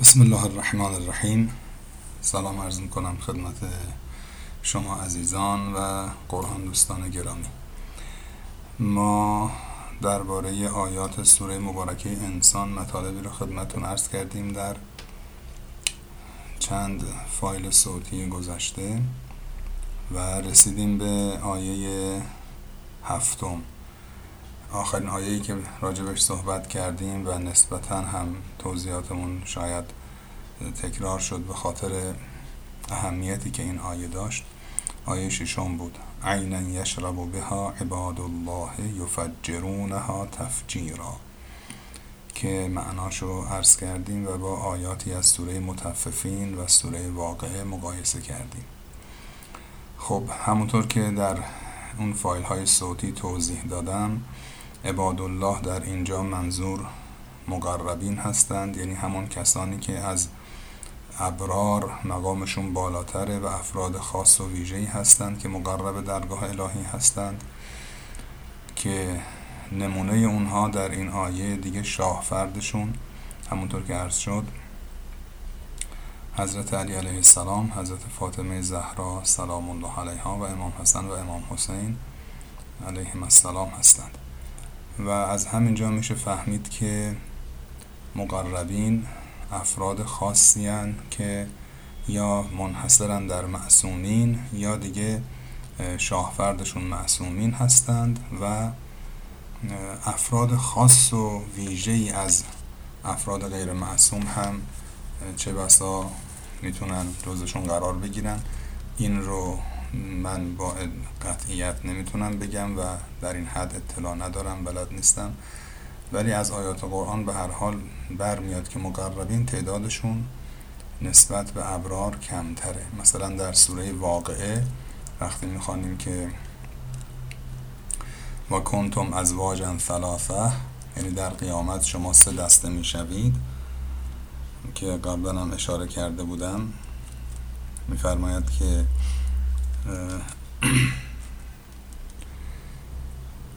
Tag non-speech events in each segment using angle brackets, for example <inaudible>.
بسم الله الرحمن الرحیم سلام عرض کنم خدمت شما عزیزان و قرآن دوستان گرامی. ما درباره آیات سوره مبارکه انسان مطالبی رو خدمتون عرض کردیم در چند فایل صوتی گذشته و رسیدیم به آیه هفتم. آخرین آیه‌ای که راجبش صحبت کردیم و نسبتا هم توضیحاتمون شاید تکرار شد به خاطر اهمیتی که این آیه داشت آیه ششم بود. عینا یشرب بها عباد الله یفجرونها تفجیرا. که معناشو عرض کردیم و با آیاتی از سوره متففین و سوره واقعه مقایسه کردیم. خب همونطور که در اون فایل های صوتی توضیح دادم عباد الله در اینجا منظور مقربین هستند یعنی همون کسانی که از ابرار مقامشون بالاتره و افراد خاص و ویژه‌ای هستند که مقرب درگاه الهی هستند که نمونه اونها در این آیه دیگه شاه فردشون. همونطور که عرض شد حضرت علی علیه السلام حضرت فاطمه زهرا سلام الله علیها و امام حسن و امام حسین علیهم السلام هستند. و از همینجا میشه فهمید که مقربین افراد خاصی که یا منحصرن در معصومین یا دیگه شاهفردشون معصومین هستند و افراد خاص و ویژه‌ای از افراد غیر معصوم هم چه بسا می‌تونن جزشون قرار بگیرن. این رو من با قطعیت نمی‌تونم بگم و در این حد اطلاع ندارم بلد نیستم. ولی از آیات قرآن به هر حال برمیاد که مقربین تعدادشون نسبت به ابرار کمتره. مثلا در سوره واقعه وقتی می‌خوانیم که و کنتم ازواجا ثلاثه یعنی در قیامت شما سه دسته می‌شوید که قبلا هم اشاره کرده بودم میفرماید که <clears throat>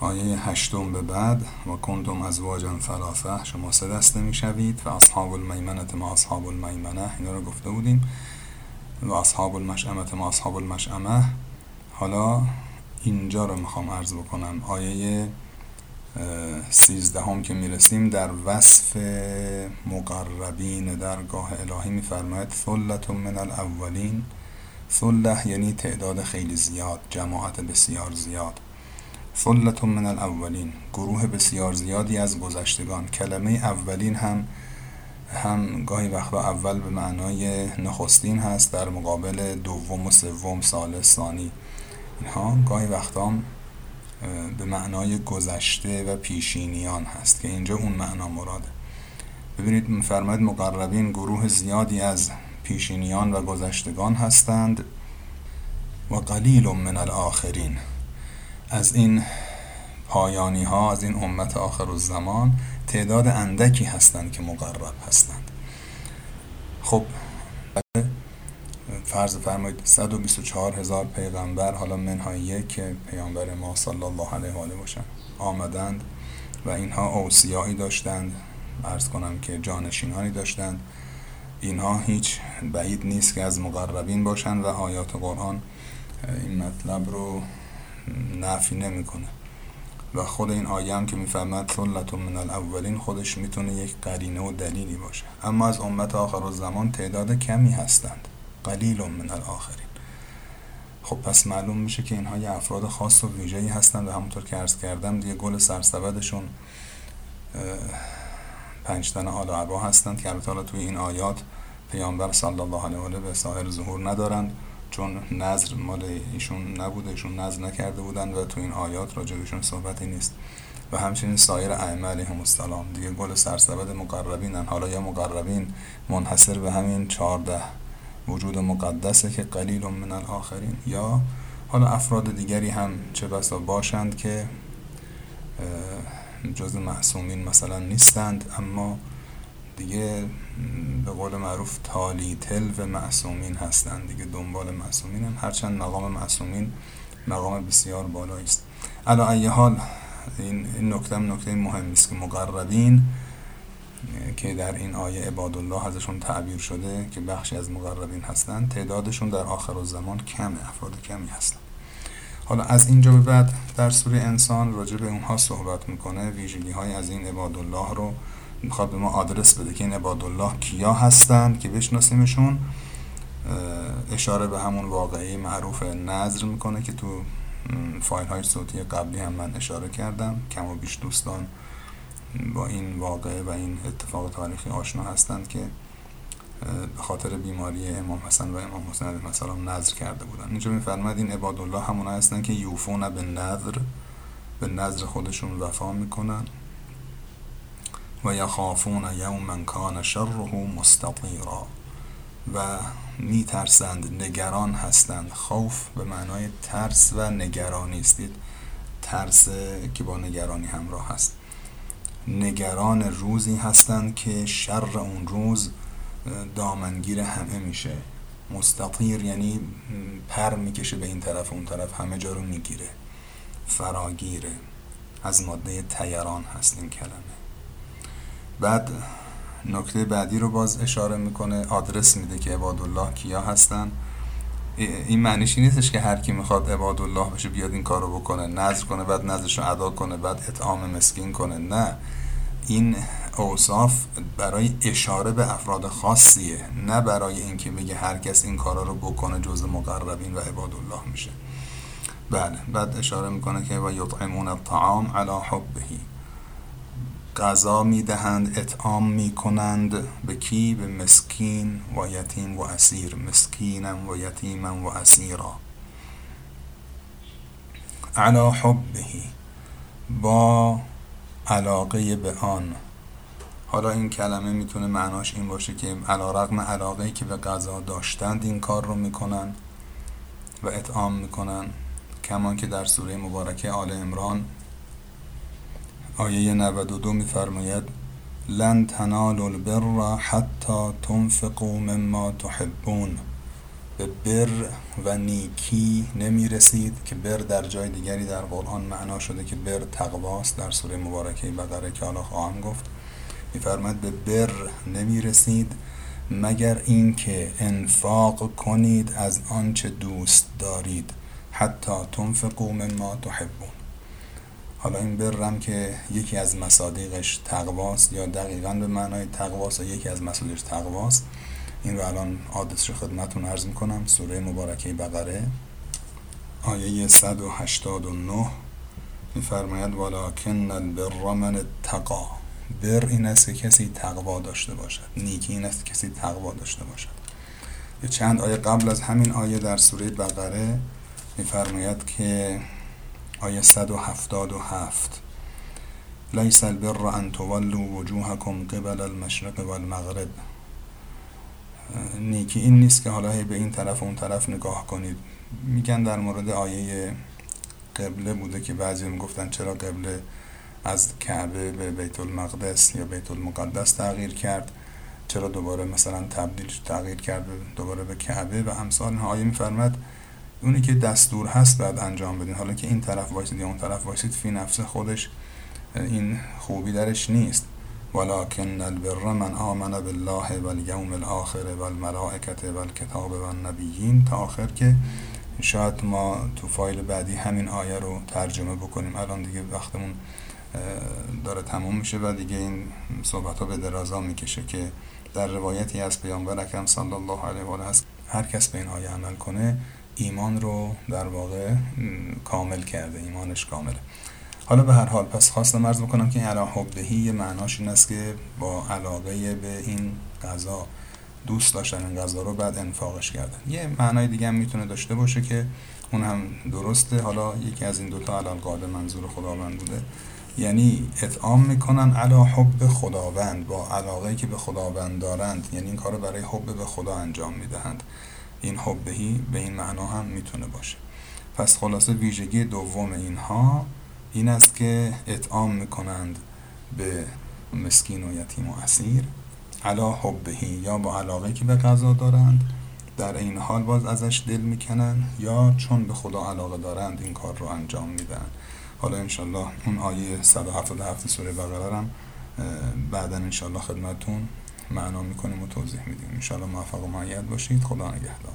آیه هشتم به بعد و کنتم ازواجا ثلاثه شما سه دسته می‌شوید و اصحاب المیمنه ما اصحاب المیمنه اینا رو گفته بودیم. و اصحاب المشعمه ما اصحاب المشعمه حالا اینجا رو می‌خوام عرض بکنم. آیه سیزدهم که می‌رسیم در وصف مقربین درگاه الهی میفرماید ثلت من الاولین ثله یعنی تعداد خیلی زیاد جماعت بسیار زیاد. ثلت من الاولین گروه بسیار زیادی از گذشتگان. کلمه اولین هم هم گاهی وقتا اول به معنای نخستین هست در مقابل دوم و سوم سالس ثانی. اینها گاهی وقتا به معنای گذشته و پیشینیان هست که اینجا اون معنا مراده. ببینید میفرماید مقربین گروه زیادی از پیشینیان و گذشتگان هستند و قلیل من الاخرین از این پایانی ها از این امت آخر الزمان تعداد اندکی هستند که مقرب هستند. خب فرض فرمایید 124 هزار پیغمبر حالا منهای یک که پیامبر ما صلی الله علیه و آله باشن آمدند و اینها اوصیایی داشتند. عرض کنم که جانشینانی داشتند. اینها هیچ بعید نیست که از مقربین باشند و آیات قرآن این مطلب رو نفی نمی‌کنه. و خود این آیه هم که می‌فهمد ثلت من الاولین خودش می‌تونه یک قرینه و دلیلی باشه. اما از امت آخر زمان تعداد کمی هستند. قلیل من الاخرین. خب پس معلوم میشه که اینها یه افراد خاص و ویژه‌ای هستند و همونطور که عرض کردم دیگه گل سرسبدشون پنج تن آل و عبا هستند که البته توی این آیات پیامبر صلی الله علیه و آله به سایر ظهور ندارند چون نظر مال ایشون نبوده ایشون نظر نکرده بودند و تو این آیات راجبشون صحبتی نیست. و همچنین سایر ائمه علیهم السلام. دیگه گل سرسبد مقربینن. حالا یا مقربین منحصر به همین چهارده وجود مقدسه که قلیل من الاخرین. یا حالا افراد دیگری هم چه بسا باشند که جز معصومین مثلا نیستند اما دیگه به قول معروف تالی و معصومین هستند. دیگه دنبال معصومین هم هرچند مقام معصومین مقام بسیار بالایی است. علا ای حال این, نکته نکته مهم است که مقربین که در این آیه عبادالله ازشون تعبیر شده که بخشی از مقربین هستن تعدادشون در آخر زمان کمه افراد کمی هستن. حالا از اینجا به بعد در سوره انسان راجع به اونها صحبت می‌کنه. ویژگی های از این عبادالله رو می‌خواد به ما آدرس بده که این عبادالله کیا هستند که بشناسیمشون. اشاره به همون واقعی معروف نظر می‌کنه که تو فایل های صوتی قبلی هم من اشاره کردم. کم و بیش دوستان با این واقعه و این اتفاق تاریخی آشنا هستند که به خاطر بیماری امام حسن و امام حسین علیه السلام نظر کرده بودن. اینجا میفرماد این عباد الله همون هستن که یوفون به نظر به نظر خودشون وفا می‌کنن. و یخافون یوما کان شره مستطیرا. و میترسند نگران هستند. خوف به معنای ترس و نگرانی است. ترس که با نگرانی همراه هست نگران روزی هستند که شر اون روز دامنگیر همه میشه. مستطیر یعنی پر می‌کشه به این طرف اون طرف همه جا رو می‌گیره. فراگیره. از ماده تیران هست این کلمه. بعد نکته بعدی رو باز اشاره می‌کنه. آدرس میده که عبادالله کیا هستن. این معنیش نیستش که هر کی می‌خواد عبادالله بشه بیاد این کارو بکنه. نظر کنه بعد نظرش رو ادا کنه بعد اطعام مسکین کنه. نه. این اوصاف برای اشاره به افراد خاصیه نه برای اینکه بگه هر کس این کارا رو بکنه جز مقربین و عبادالله میشه. بله بعد اشاره می‌کنه که و یطعمون الطعام علی حبهی غذا می‌دهند اطعام می‌کنند. به کی؟ به مسکین و یتیم و اسیر. مسکینم و یتیمم و اسیرا. علا حبهی با علاقه به آن. حالا این کلمه می‌تونه معناش این باشه که علا رقم علاقه که به غذا داشتند این کار رو می‌کنن و اطعام می‌کنن. کمان که در سوره مبارکه آل امران آیه 92 میفرماید لن تنالوا البر حتی تنفقوا مما تحبون. به بر و نیکی نمی رسید که بر در جای دیگری در قرآن معنا شده که بر تقواست در سوره مبارکه بقره که حالا خواهم گفت. میفرماد به بر نمی رسید مگر اینکه انفاق کنید از آنچه دوست دارید. حتی تنفقوا مما تحبون. حالا این برم که یکی از مصادیقش تقواست یا دقیقا به معنای تقواست و یکی از مصادیقش تقواست. این رو الان آدرس رو خدمتون عرض می‌کنم سوره مبارکه بقره آیه 189 میفرماید ولکن البر من تقا بر این است که کسی تقوا داشته باشد. نیکی این است کسی تقوا داشته باشد. یه چند آیه قبل از همین آیه در سوره بقره میفرماید که آیه 177 لیس البر ان تولوا وجوهکم قبل المشرق والمغرب. نیکی این نیست که حالا به این طرف و اون طرف نگاه کنید. میگن در مورد آیه قبله بوده که بعضی می‌گفتن چرا قبله؟ از کعبه به بیت المقدس یا بیت المقدس تغییر کرد. چرا دوباره مثلا تبدیل تغییر کرد دوباره به کعبه؟ و امثال آیه میفرمد اونی که دستور هست بعد انجام بدین. حالا که این طرف وایسید یا اون طرف وایسید فی نفس خودش این خوبی درش نیست. ولكن البر من آمن بالله والیوم الاخر والملائکه والکتاب والنبیین. تا آخر که شاید ما تو فایل بعدی همین آیه رو ترجمه بکنیم. الان دیگه وقتمون داره تموم میشه و دیگه این صحبت ها به درازا می‌کشه که در روایتی از پیامبر اکرم صلی الله علیه و آله هست هر کس به این آیه عمل کنه ایمان رو در واقع کامل کرده ایمانش کامله. حالا به هر حال پس خواستم عرض بکنم که این علا حبهی یه معناش این است که با علاقه به این غذا دوست داشتن این غذا رو بعد انفاقش کردن. یه معنای دیگه هم می‌تونه داشته باشه که اون هم درسته. حالا یکی از این دوتا علال قاده منظور خداوند بوده. یعنی اطعام می‌کنن علا حب خداوند با علاقه که به خداوند دارند. یعنی این کار برای حب به خدا انجام می‌دهند. این حبهی به این معنا هم می‌تونه باشه. پس خلاصه ویژگی دوم اینها این است که اطعام می‌کنند به مسکین و یتیم و اسیر علا حبهی یا با علاقه که به غذا دارند. در این حال باز ازش دل می‌کنن یا چون به خدا علاقه دارند این کار رو انجام میدن حالا انشالله اون آیه 177 سوره بقره هم بعدا انشالله خدمتون معنا می‌کنیم و توضیح میدیم. انشالله موفق و معید باشید. خدا نگهدار.